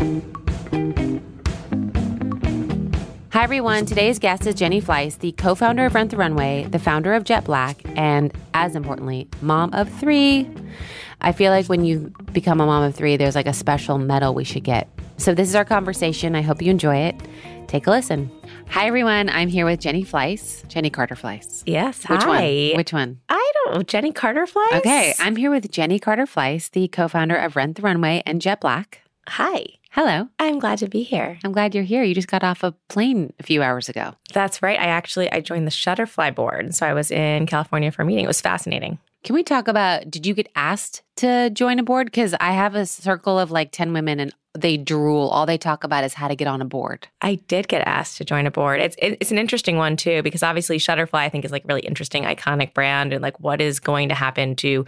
Hi, everyone. Today's guest is Jenny Fleiss, the co founder of Rent the Runway, the founder of Jet Black, and as importantly, mom of three. I feel like when you become a mom of three, there's like a special medal we should get. So, this is our conversation. I hope you enjoy it. Take a listen. Hi, everyone. I'm here with Jenny Fleiss, Jenny Carter Fleiss. Yes. Which hi. one? Which one? I don't know. Jenny Carter Fleiss? Okay. I'm here with Jenny Carter Fleiss, the co founder of Rent the Runway and Jet Black. Hi. Hello. I'm glad to be here. I'm glad you're here. You just got off a plane a few hours ago. That's right. I actually I joined the Shutterfly board. So I was in California for a meeting. It was fascinating. Can we talk about did you get asked to join a board? Because I have a circle of like 10 women and they drool. All they talk about is how to get on a board. I did get asked to join a board. It's it's an interesting one too because obviously Shutterfly I think is like really interesting iconic brand and like what is going to happen to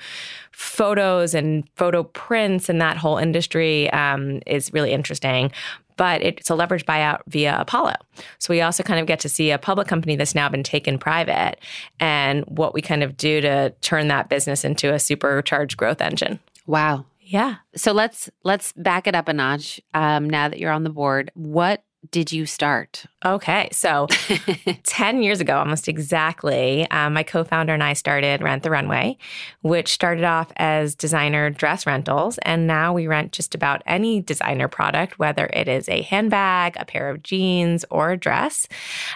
photos and photo prints and that whole industry um, is really interesting. But it's a leverage buyout via Apollo. So we also kind of get to see a public company that's now been taken private and what we kind of do to turn that business into a supercharged growth engine. Wow. Yeah. So let's let's back it up a notch. Um, now that you're on the board, what did you start? Okay. So 10 years ago, almost exactly, um, my co founder and I started Rent the Runway, which started off as designer dress rentals. And now we rent just about any designer product, whether it is a handbag, a pair of jeans, or a dress.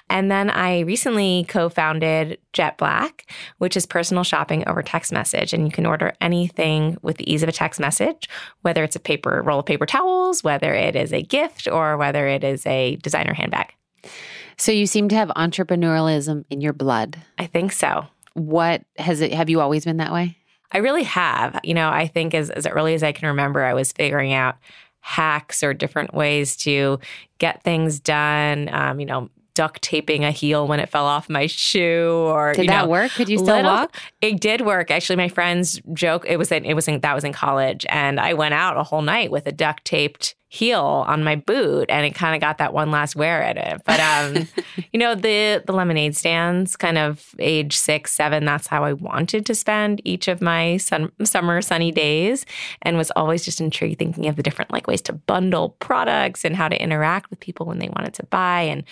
And then I recently co founded Jet Black, which is personal shopping over text message. And you can order anything with the ease of a text message, whether it's a paper roll of paper towels, whether it is a gift, or whether it is a designer handbag. So you seem to have entrepreneurialism in your blood. I think so. What has it have you always been that way? I really have. You know, I think as, as early as I can remember, I was figuring out hacks or different ways to get things done. Um, you know, duct taping a heel when it fell off my shoe or did that know, work could you still little, walk it did work actually my friends joke it was in, it was in, that was in college and i went out a whole night with a duct taped heel on my boot and it kind of got that one last wear at it. But um you know the the lemonade stands kind of age six seven that's how i wanted to spend each of my sun, summer sunny days and was always just intrigued thinking of the different like ways to bundle products and how to interact with people when they wanted to buy and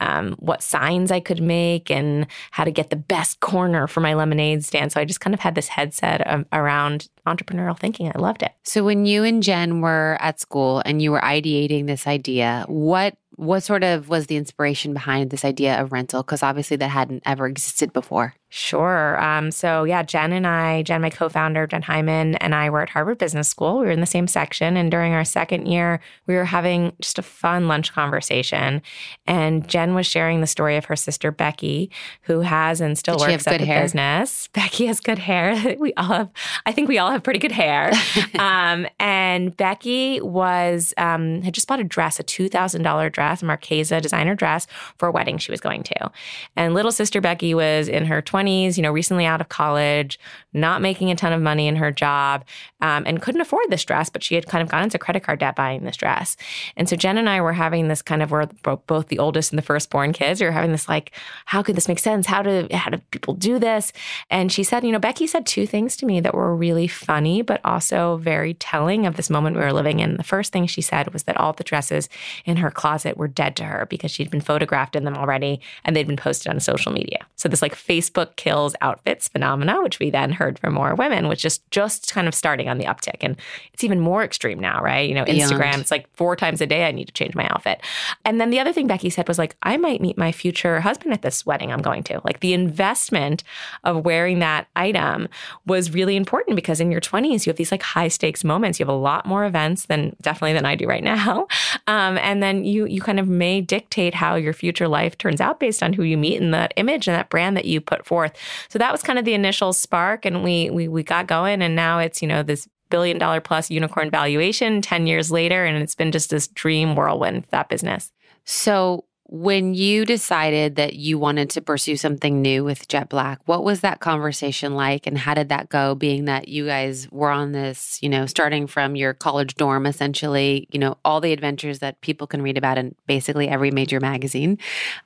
um, what signs i could make and how to get the best corner for my lemonade stand. So i just kind of had this headset um, around entrepreneurial thinking. I loved it. So when you and jen were at school and you were ideating this idea, what what sort of was the inspiration behind this idea of rental? Because obviously that hadn't ever existed before. Sure. Um, so yeah, Jen and I, Jen, my co-founder, Jen Hyman, and I were at Harvard Business School. We were in the same section, and during our second year, we were having just a fun lunch conversation. And Jen was sharing the story of her sister Becky, who has and still Did works at the hair? business. Becky has good hair. we all have. I think we all have pretty good hair. um, and Becky was um, had just bought a dress, a two thousand dollar dress, a Marchesa designer dress for a wedding she was going to. And little sister Becky was in her 20s, you know, recently out of college, not making a ton of money in her job, um, and couldn't afford this dress, but she had kind of gone into credit card debt buying this dress. And so Jen and I were having this kind of, we're both the oldest and the firstborn kids, we were having this like, how could this make sense? How do, how do people do this? And she said, you know, Becky said two things to me that were really funny, but also very telling of this moment we were living in. The first thing she said was that all the dresses in her closet were dead to her because she'd been photographed in them already and they'd been posted on social media. So this like Facebook kills outfits phenomena, which we then heard from more women, which just just kind of starting on the uptick. And it's even more extreme now, right? You know, Beyond. Instagram, it's like four times a day I need to change my outfit. And then the other thing Becky said was like, I might meet my future husband at this wedding I'm going to. Like the investment of wearing that item was really important because in your 20s, you have these like high stakes moments. You have a lot more events than definitely than I do right now. Um, and then you you kind of may dictate how your future life turns out based on who you meet and that image and that brand that you put forth. So that was kind of the initial spark and we we we got going and now it's, you know, this billion dollar plus unicorn valuation 10 years later and it's been just this dream whirlwind that business. So when you decided that you wanted to pursue something new with Jet Black, what was that conversation like and how did that go being that you guys were on this, you know, starting from your college dorm essentially, you know, all the adventures that people can read about in basically every major magazine.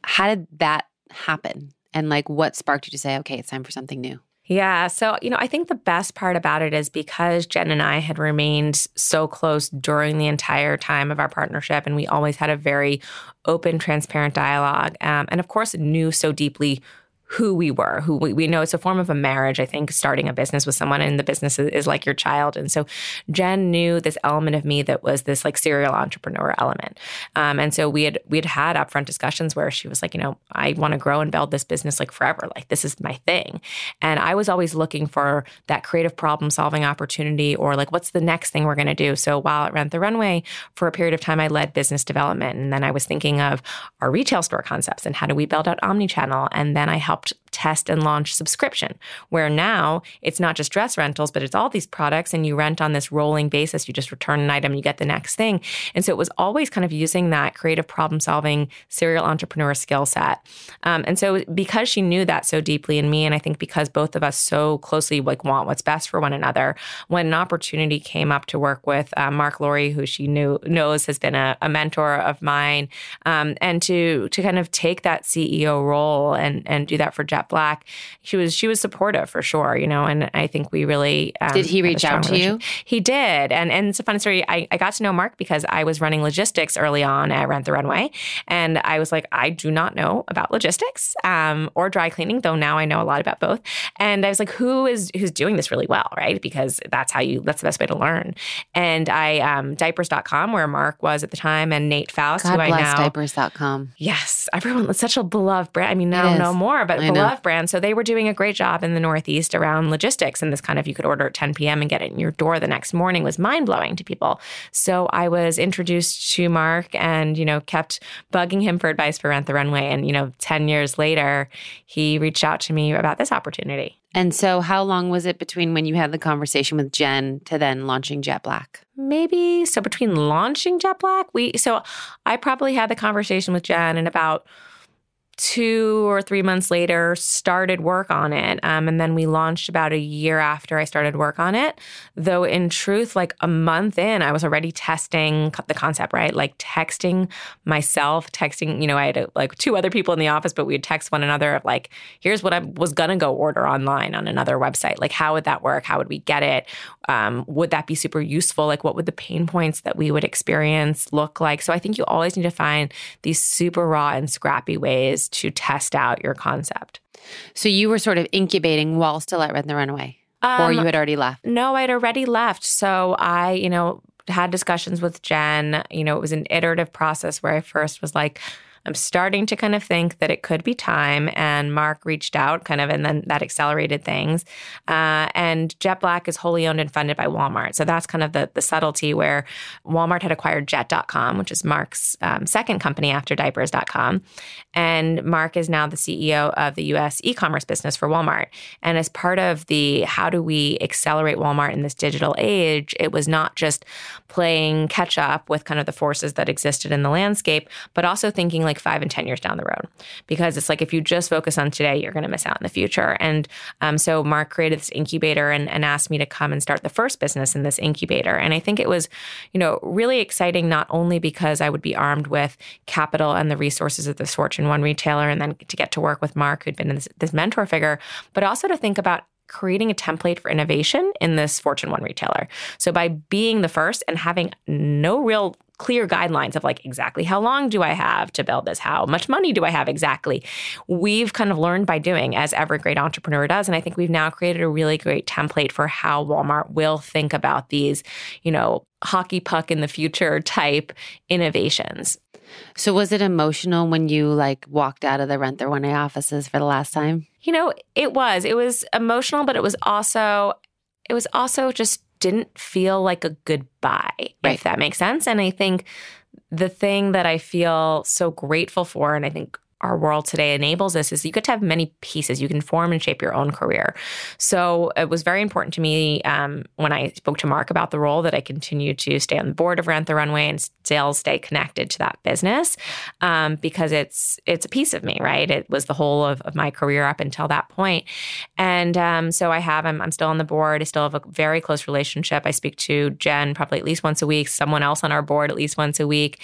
How did that happen? And like what sparked you to say, okay, it's time for something new? Yeah. So, you know, I think the best part about it is because Jen and I had remained so close during the entire time of our partnership, and we always had a very open, transparent dialogue. Um, and of course, knew so deeply who we were, who we, we, know it's a form of a marriage. I think starting a business with someone and the business is, is, like your child. And so Jen knew this element of me that was this like serial entrepreneur element. Um, and so we had we had had upfront discussions where she was like, you know, I want to grow and build this business like forever. Like this is my thing. And I was always looking for that creative problem solving opportunity or like what's the next thing we're going to do. So while at Rent the Runway for a period of time, I led business development, and then I was thinking of our retail store concepts and how do we build out omni-channel, and then I helped helped test and launch subscription, where now it's not just dress rentals, but it's all these products and you rent on this rolling basis. You just return an item, you get the next thing. And so it was always kind of using that creative problem solving serial entrepreneur skill set. Um, and so because she knew that so deeply in me, and I think because both of us so closely like want what's best for one another, when an opportunity came up to work with uh, Mark Laurie, who she knew knows has been a, a mentor of mine, um, and to to kind of take that CEO role and and do that for Jet Black. She was she was supportive for sure, you know, and I think we really um, did. He reach out to you? He did, and and it's a fun story. I, I got to know Mark because I was running logistics early on at Rent the Runway, and I was like, I do not know about logistics um, or dry cleaning, though now I know a lot about both. And I was like, who is who's doing this really well, right? Because that's how you that's the best way to learn. And I um, diapers.com where Mark was at the time, and Nate Faust, God who I now diapers.com. Yes, everyone. It's such a beloved brand. I mean, now no more, but I beloved know. Brand. So they were doing a great job in the Northeast around logistics. And this kind of, you could order at 10 p.m. and get it in your door the next morning was mind blowing to people. So I was introduced to Mark and, you know, kept bugging him for advice for Rent the Runway. And, you know, 10 years later, he reached out to me about this opportunity. And so, how long was it between when you had the conversation with Jen to then launching Jet Black? Maybe so between launching Jet Black, we so I probably had the conversation with Jen in about two or three months later started work on it um, and then we launched about a year after i started work on it. Though in truth like a month in i was already testing the concept right? Like texting myself texting you know i had like two other people in the office but we'd text one another of like here's what i was gonna go order online on another website. Like how would that work? How would we get it? Um, would that be super useful? Like what would the pain points that we would experience look like? So i think you always need to find these super raw and scrappy ways to test out your concept. So you were sort of incubating while still at Rent the Runway, um, or you had already left? No, I had already left. So I, you know, had discussions with Jen. You know, it was an iterative process where I first was like, I'm starting to kind of think that it could be time. And Mark reached out, kind of, and then that accelerated things. Uh, and Jet Black is wholly owned and funded by Walmart. So that's kind of the, the subtlety where Walmart had acquired Jet.com, which is Mark's um, second company after Diapers.com. And Mark is now the CEO of the US e commerce business for Walmart. And as part of the how do we accelerate Walmart in this digital age, it was not just playing catch up with kind of the forces that existed in the landscape, but also thinking like five and 10 years down the road. Because it's like if you just focus on today, you're going to miss out in the future. And um, so Mark created this incubator and, and asked me to come and start the first business in this incubator. And I think it was, you know, really exciting, not only because I would be armed with capital and the resources of this Fortune 1 retailer, and then to get to work with Mark, who'd been this, this mentor figure, but also to think about creating a template for innovation in this Fortune 1 retailer. So by being the first and having no real clear guidelines of like exactly how long do I have to build this? How much money do I have exactly? We've kind of learned by doing as every great entrepreneur does. And I think we've now created a really great template for how Walmart will think about these, you know, hockey puck in the future type innovations. So was it emotional when you like walked out of the Rent the Runway offices for the last time? You know, it was. It was emotional, but it was also it was also just didn't feel like a goodbye, right. if that makes sense. And I think the thing that I feel so grateful for, and I think our world today enables this is you get to have many pieces. You can form and shape your own career. So it was very important to me um, when I spoke to Mark about the role that I continue to stay on the board of Rent the Runway and still stay connected to that business um, because it's it's a piece of me, right? It was the whole of, of my career up until that point. And um, so I have, I'm, I'm still on the board. I still have a very close relationship. I speak to Jen probably at least once a week, someone else on our board at least once a week.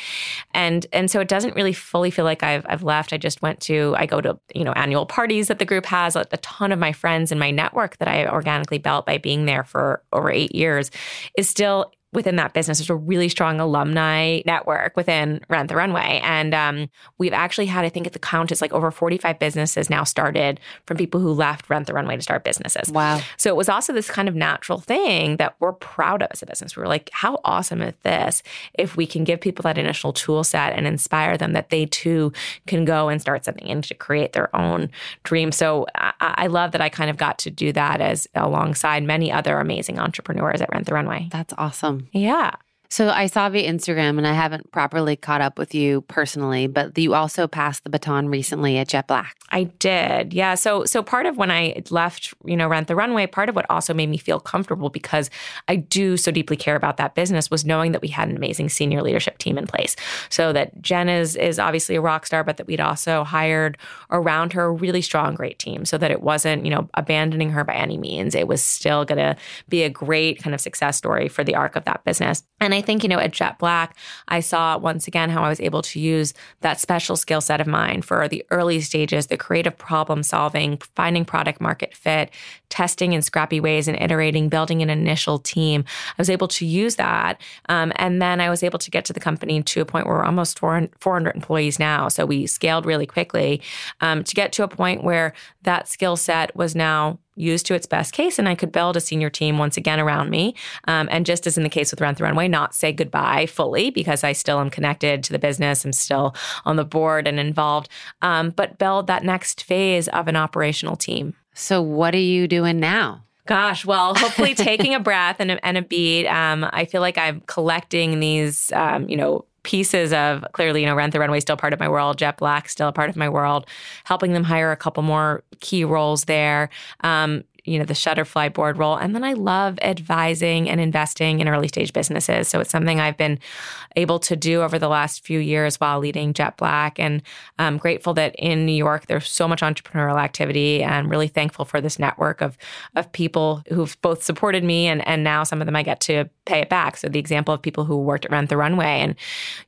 And and so it doesn't really fully feel like I've, I've left. I just just went to, I go to, you know, annual parties that the group has. A ton of my friends and my network that I organically built by being there for over eight years is still within that business. There's a really strong alumni network within Rent the Runway. And um, we've actually had, I think at the count is like over 45 businesses now started from people who left Rent the Runway to start businesses. Wow. So it was also this kind of natural thing that we're proud of as a business. We were like, how awesome is this if we can give people that initial tool set and inspire them that they too can go and start something and to create their own dream. So I, I love that I kind of got to do that as alongside many other amazing entrepreneurs at Rent the Runway. That's awesome. Yeah. So I saw via Instagram, and I haven't properly caught up with you personally, but you also passed the baton recently at Jet Black. I did. Yeah. So so part of when I left, you know, Rent the Runway, part of what also made me feel comfortable because I do so deeply care about that business was knowing that we had an amazing senior leadership team in place. So that Jen is is obviously a rock star, but that we'd also hired around her a really strong, great team so that it wasn't, you know, abandoning her by any means. It was still gonna be a great kind of success story for the arc of that business. And I think, you know, at Jet Black, I saw once again how I was able to use that special skill set of mine for the early stages, the creative problem solving, finding product market fit, testing in scrappy ways and iterating, building an initial team. I was able to use that. Um, and then I was able to get to the company to a point where we're almost 400 employees now. So we scaled really quickly um, to get to a point where that skill set was now used to its best case and I could build a senior team once again around me. Um, and just as in the case with Rent the Runway, not say goodbye fully because I still am connected to the business. I'm still on the board and involved, um, but build that next phase of an operational team. So, what are you doing now? Gosh, well, hopefully taking a breath and a, and a beat. Um, I feel like I'm collecting these, um, you know, pieces of clearly, you know, Rent the Runway still part of my world, Jet Black still a part of my world, helping them hire a couple more key roles there. Um, you know, the Shutterfly board role. And then I love advising and investing in early stage businesses. So it's something I've been able to do over the last few years while leading Jet Black. And I'm grateful that in New York, there's so much entrepreneurial activity and really thankful for this network of, of people who've both supported me and, and now some of them I get to pay it back. So the example of people who worked at Rent the Runway and,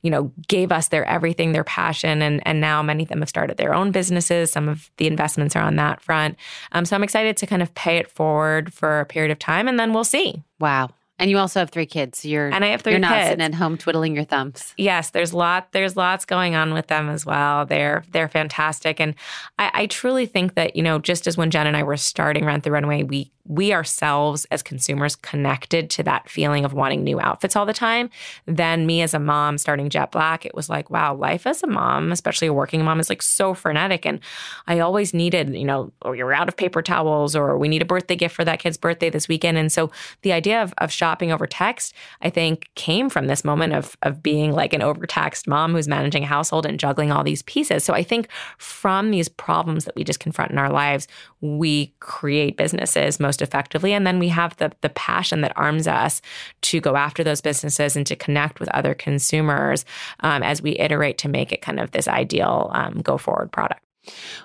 you know, gave us their everything, their passion. And, and now many of them have started their own businesses. Some of the investments are on that front. Um, so I'm excited to kind of pay it forward for a period of time and then we'll see. Wow. And you also have three kids. So you're and I have 3 you're not sitting at home twiddling your thumbs. Yes, there's lot there's lots going on with them as well. They're they're fantastic, and I, I truly think that you know just as when Jen and I were starting Rent the Runway, we we ourselves as consumers connected to that feeling of wanting new outfits all the time. Then me as a mom starting Jet Black, it was like, wow, life as a mom, especially a working mom, is like so frenetic. And I always needed, you know, or you're out of paper towels or we need a birthday gift for that kid's birthday this weekend. And so the idea of, of shopping over text, I think came from this moment of, of being like an overtaxed mom who's managing a household and juggling all these pieces. So I think from these problems that we just confront in our lives, we create businesses most effectively. And then we have the, the passion that arms us to go after those businesses and to connect with other consumers um, as we iterate to make it kind of this ideal um, go forward product.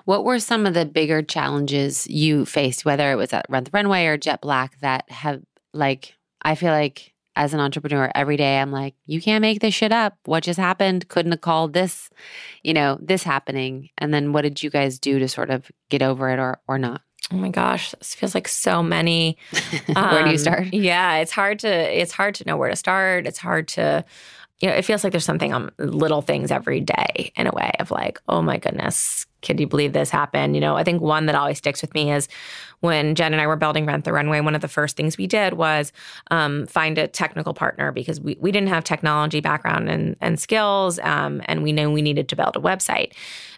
What were some of the bigger challenges you faced, whether it was at Rent the Runway or Jet Black, that have like, I feel like as an entrepreneur every day i'm like you can't make this shit up what just happened couldn't have called this you know this happening and then what did you guys do to sort of get over it or or not Oh my gosh, this feels like so many. where do you um, start Yeah, it's hard to it's hard to know where to start. It's hard to you know, it feels like there's something on little things every day in a way of like, oh my goodness, can you believe this happened? You know, I think one that always sticks with me is when Jen and I were building Rent the Runway, one of the first things we did was um, find a technical partner because we, we didn't have technology background and, and skills, um, and we knew we needed to build a website.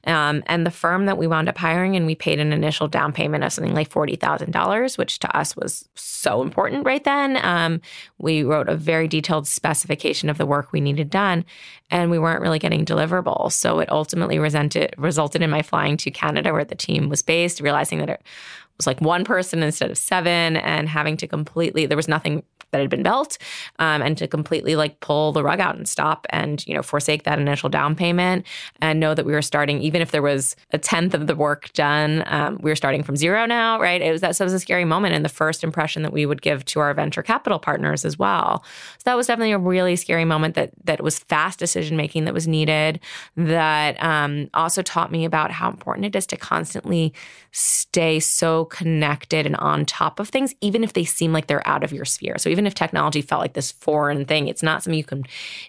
Um, and the firm that we wound up hiring, and we paid an initial down payment of something like $40,000, which to us was so important right then. Um, we wrote a very detailed specification of the work we needed done, and we weren't really getting deliverables. So it ultimately resented, resulted in my flying to Canada where the team was based, realizing that it was like one person instead of seven and having to completely there was nothing that had been built um, and to completely like pull the rug out and stop and you know forsake that initial down payment and know that we were starting even if there was a tenth of the work done um, we were starting from zero now right? It was that so it was a scary moment and the first impression that we would give to our venture capital partners as well. So that was definitely a really scary moment that that was fast decision making that was needed that um, also taught me about how important it is to constantly stay so connected and on top of things even if they seem like they're out of your sphere. So even if technology felt like this foreign thing it's not something you can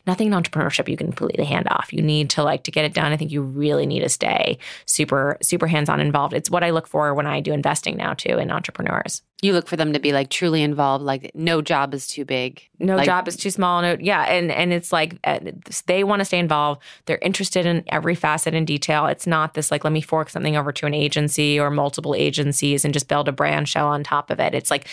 nothing in entrepreneurship you can completely hand off. You need to like to get it done. I think you really need to stay super super hands-on involved. It's what i look for when i do investing now too in entrepreneurs you look for them to be like truly involved like no job is too big. No like, job is too small. No yeah and and it's like uh, they want to stay involved. They're interested in every facet and detail. It's not this like let me fork something over to an agency or multiple agencies and just build a brand shell on top of it. It's like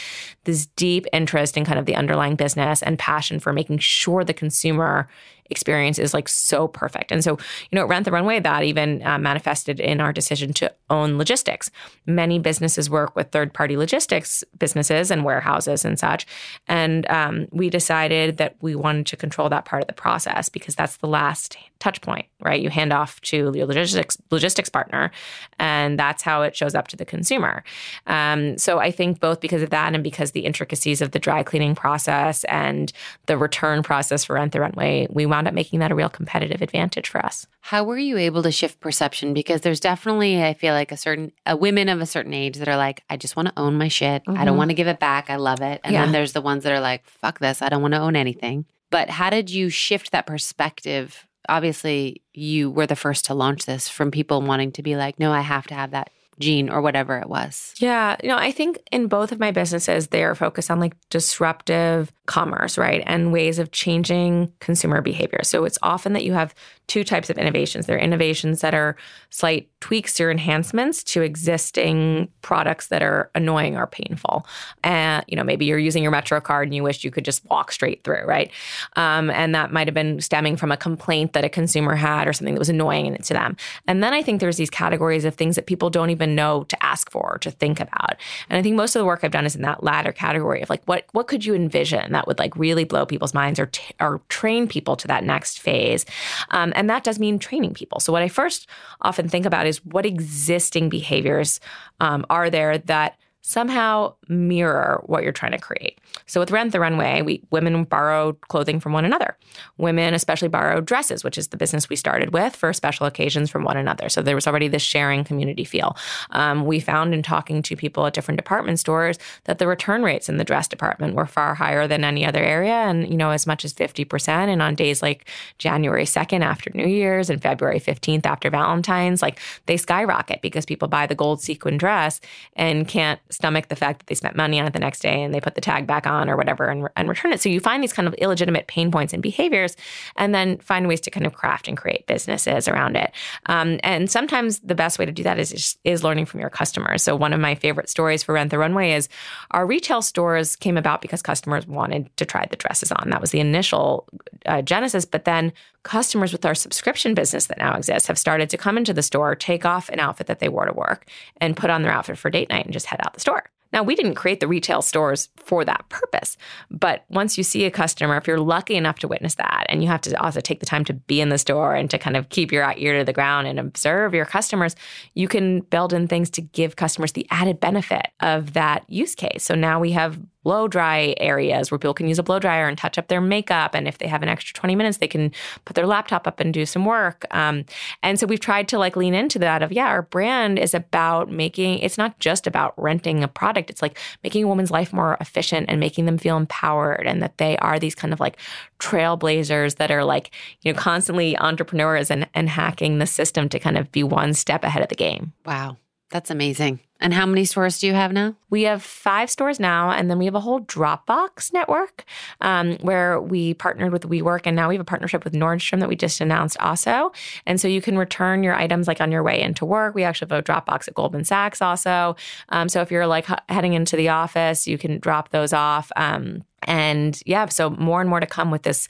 this deep interest in kind of the underlying business and passion for making sure the consumer experience is like so perfect. And so, you know, Rent the Runway, that even uh, manifested in our decision to own logistics. Many businesses work with third party logistics businesses and warehouses and such. And um, we decided that we wanted to control that part of the process because that's the last touch point, right? You hand off to your logistics logistics partner, and that's how it shows up to the consumer. Um, so I think both because of that and because the intricacies of the dry cleaning process and the return process for Rent the Runway, we wound up making that a real competitive advantage for us. How were you able to shift perception? Because there's definitely, I feel like a certain a women of a certain age that are like, I just want to own my shit. Mm-hmm. I don't mm-hmm. want to give it back. I love it. And yeah. then there's the ones that are like, fuck this. I don't want to own anything. But how did you shift that perspective obviously you were the first to launch this from people wanting to be like, no, I have to have that gene or whatever it was. Yeah. You know, I think in both of my businesses, they are focused on like disruptive commerce, right? And ways of changing consumer behavior. So it's often that you have two types of innovations. There are innovations that are slight tweaks or enhancements to existing products that are annoying or painful. And, you know, maybe you're using your Metro card and you wish you could just walk straight through, right? Um, and that might have been stemming from a complaint that a consumer had or something that was annoying to them. And then I think there's these categories of things that people don't even know to ask for or to think about. And I think most of the work I've done is in that latter category of like, what, what could you envision that would like really blow people's minds or, t- or train people to that next phase? Um, and that does mean training people. So, what I first often think about is what existing behaviors um, are there that somehow mirror what you're trying to create. So with Rent the Runway, we women borrow clothing from one another. Women especially borrow dresses, which is the business we started with for special occasions from one another. So there was already this sharing community feel. Um, we found in talking to people at different department stores that the return rates in the dress department were far higher than any other area, and you know as much as fifty percent. And on days like January second after New Year's and February fifteenth after Valentine's, like they skyrocket because people buy the gold sequin dress and can't stomach the fact that they spent money on it the next day and they put the tag back on or whatever and, and return it. So you find these kind of illegitimate pain points and behaviors and then find ways to kind of craft and create businesses around it. Um, and sometimes the best way to do that is, is learning from your customers. So one of my favorite stories for Rent the Runway is our retail stores came about because customers wanted to try the dresses on. That was the initial uh, genesis. But then customers with our subscription business that now exists have started to come into the store, take off an outfit that they wore to work, and put on their outfit for date night and just head out the store. Now, we didn't create the retail stores for that purpose. But once you see a customer, if you're lucky enough to witness that, and you have to also take the time to be in the store and to kind of keep your ear to the ground and observe your customers, you can build in things to give customers the added benefit of that use case. So now we have blow dry areas where people can use a blow dryer and touch up their makeup. And if they have an extra 20 minutes, they can put their laptop up and do some work. Um, and so we've tried to like lean into that of, yeah, our brand is about making, it's not just about renting a product. It's like making a woman's life more efficient and making them feel empowered and that they are these kind of like trailblazers that are like, you know, constantly entrepreneurs and, and hacking the system to kind of be one step ahead of the game. Wow. That's amazing. And how many stores do you have now? We have five stores now, and then we have a whole Dropbox network um, where we partnered with WeWork, and now we have a partnership with Nordstrom that we just announced also. And so you can return your items like on your way into work. We actually have a Dropbox at Goldman Sachs also. Um, so if you're like h- heading into the office, you can drop those off. Um, and yeah, so more and more to come with this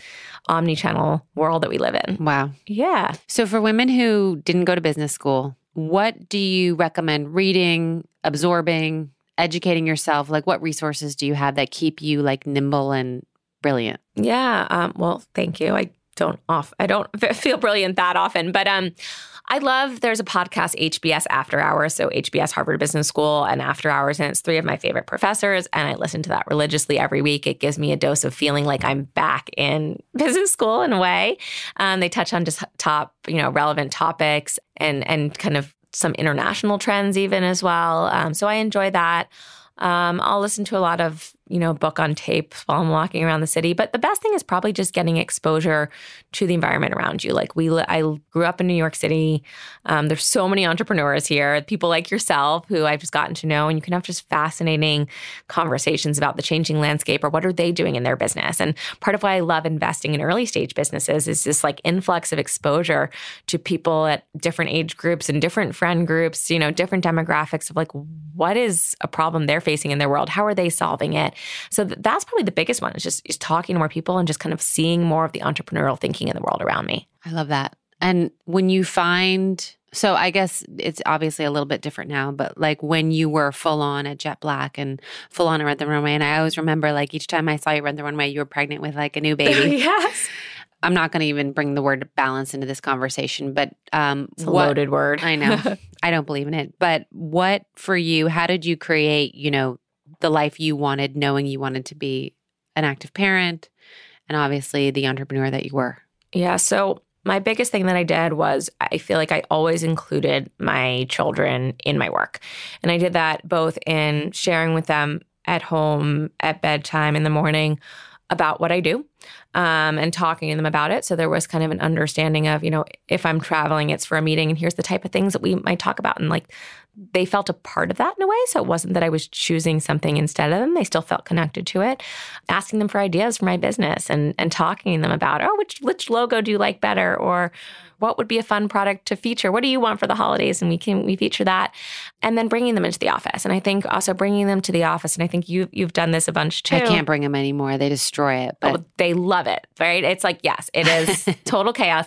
omni channel world that we live in. Wow. Yeah. So for women who didn't go to business school, what do you recommend reading, absorbing, educating yourself? Like, what resources do you have that keep you like nimble and brilliant? Yeah. Um, well, thank you. I don't off. I don't feel brilliant that often, but um, I love there's a podcast, HBS After Hours. So HBS Harvard Business School and After Hours. And it's three of my favorite professors. And I listen to that religiously every week. It gives me a dose of feeling like I'm back in business school in a way. Um, they touch on just top, you know, relevant topics and and kind of some international trends even as well. Um, so I enjoy that. Um, I'll listen to a lot of you know, book on tape while I'm walking around the city. But the best thing is probably just getting exposure to the environment around you. Like we, I grew up in New York City. Um, there's so many entrepreneurs here, people like yourself who I've just gotten to know, and you can have just fascinating conversations about the changing landscape or what are they doing in their business. And part of why I love investing in early stage businesses is this like influx of exposure to people at different age groups and different friend groups, you know, different demographics of like what is a problem they're facing in their world, how are they solving it so th- that's probably the biggest one is just is talking to more people and just kind of seeing more of the entrepreneurial thinking in the world around me. I love that. And when you find so I guess it's obviously a little bit different now, but like when you were full on at Jet Black and full on at Rent the Runway, and I always remember like each time I saw you run the runway, you were pregnant with like a new baby. yes. I'm not going to even bring the word balance into this conversation, but um, it's a what, loaded word. I know. I don't believe in it. But what for you? How did you create? You know, the life you wanted, knowing you wanted to be an active parent and obviously the entrepreneur that you were? Yeah. So, my biggest thing that I did was I feel like I always included my children in my work. And I did that both in sharing with them at home, at bedtime, in the morning about what I do um, and talking to them about it. So there was kind of an understanding of, you know, if I'm traveling, it's for a meeting and here's the type of things that we might talk about. And like they felt a part of that in a way. So it wasn't that I was choosing something instead of them. They still felt connected to it. Asking them for ideas for my business and and talking to them about, oh, which which logo do you like better? Or what would be a fun product to feature? What do you want for the holidays? And we can we feature that, and then bringing them into the office. And I think also bringing them to the office. And I think you you've done this a bunch too. I can't bring them anymore. They destroy it, but oh, they love it. Right? It's like yes, it is total chaos,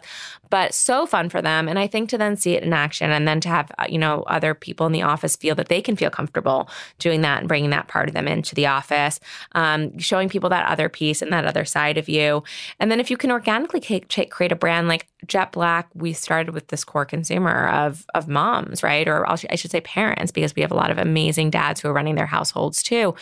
but so fun for them. And I think to then see it in action, and then to have uh, you know other people in the office feel that they can feel comfortable doing that and bringing that part of them into the office, um, showing people that other piece and that other side of you. And then if you can organically create a brand like Jet Black, we started with this core consumer of of moms, right? Or I should say parents, because we have a lot of amazing dads who are running their households too.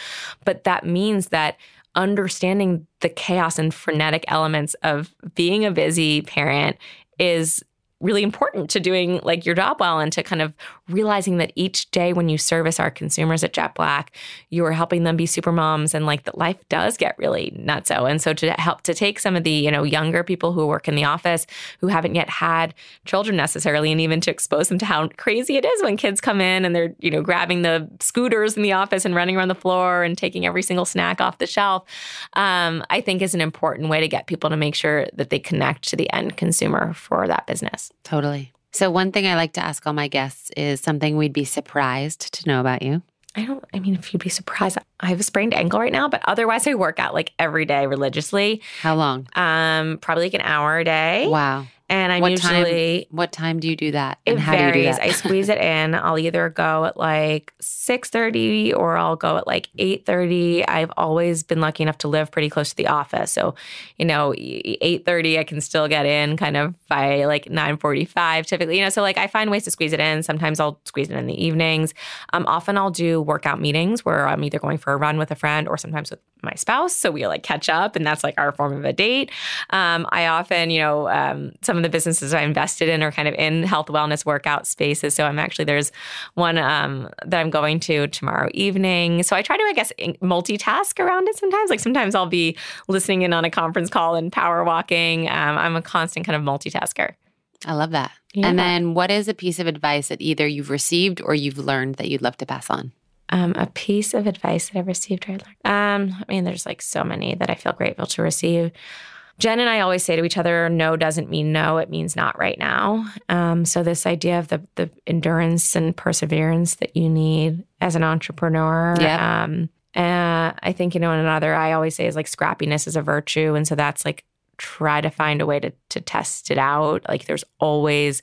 But that means that understanding the chaos and frenetic elements of being a busy parent is really important to doing like your job well and to kind of realizing that each day when you service our consumers at Jet Black, you are helping them be super moms and like that life does get really nutso. And so to help to take some of the, you know, younger people who work in the office who haven't yet had children necessarily and even to expose them to how crazy it is when kids come in and they're, you know, grabbing the scooters in the office and running around the floor and taking every single snack off the shelf, um, I think is an important way to get people to make sure that they connect to the end consumer for that business. Totally. So, one thing I like to ask all my guests is something we'd be surprised to know about you. I don't, I mean, if you'd be surprised, I have a sprained ankle right now, but otherwise I work out like every day religiously. How long? Um, probably like an hour a day. Wow. And I'm what usually. Time, what time do you do that? And it varies. I squeeze it in. I'll either go at like 6.30 or I'll go at like 8.30. I've always been lucky enough to live pretty close to the office. So, you know, 8.30 I can still get in kind of by like 9.45 typically. You know, so like I find ways to squeeze it in. Sometimes I'll squeeze it in the evenings. Um, often I'll do workout meetings where I'm either going for a run with a friend or sometimes with my spouse. So we like catch up and that's like our form of a date. Um, I often, you know, um, some of the businesses I invested in are kind of in health, wellness, workout spaces. So I'm actually, there's one um, that I'm going to tomorrow evening. So I try to, I guess, multitask around it sometimes. Like sometimes I'll be listening in on a conference call and power walking. Um, I'm a constant kind of multitasker. I love that. Yeah. And then what is a piece of advice that either you've received or you've learned that you'd love to pass on? Um, a piece of advice that I've received or I learned. Um, I mean, there's like so many that I feel grateful to receive. Jen and I always say to each other, no doesn't mean no, it means not right now. Um, so this idea of the the endurance and perseverance that you need as an entrepreneur. Yeah. Um, and I think, you know, another I always say is like scrappiness is a virtue. And so that's like try to find a way to to test it out. Like there's always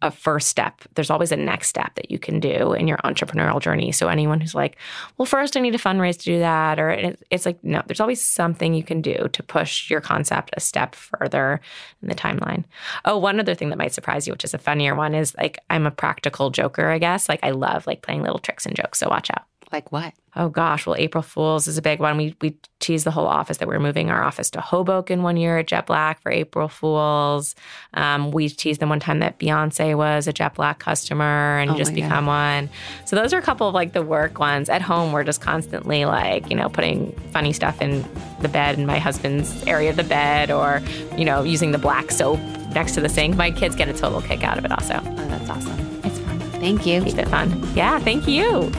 a first step. There's always a next step that you can do in your entrepreneurial journey. So anyone who's like, well, first I need to fundraise to do that, or it's like, no, there's always something you can do to push your concept a step further in the timeline. Oh, one other thing that might surprise you, which is a funnier one, is like I'm a practical joker, I guess. Like I love like playing little tricks and jokes. So watch out. Like what? Oh gosh, well, April Fools is a big one. We we teased the whole office that we are moving our office to Hoboken one year at Jet Black for April Fools. Um, we teased them one time that Beyonce was a Jet Black customer and Oh just become one. So those are a couple of like the work ones. At home, we're just constantly like you know putting funny stuff in the bed in my husband's area of the bed, or you know using the black soap next to the sink. My kids get a total kick out of it. Also, Oh, that's awesome. It's fun. Thank you. keep it fun. Yeah, thank you.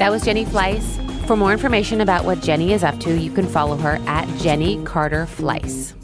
That was Jenny Fleiss. For more information about what Jenny is up to, you can follow her at Jenny Carter Fleiss.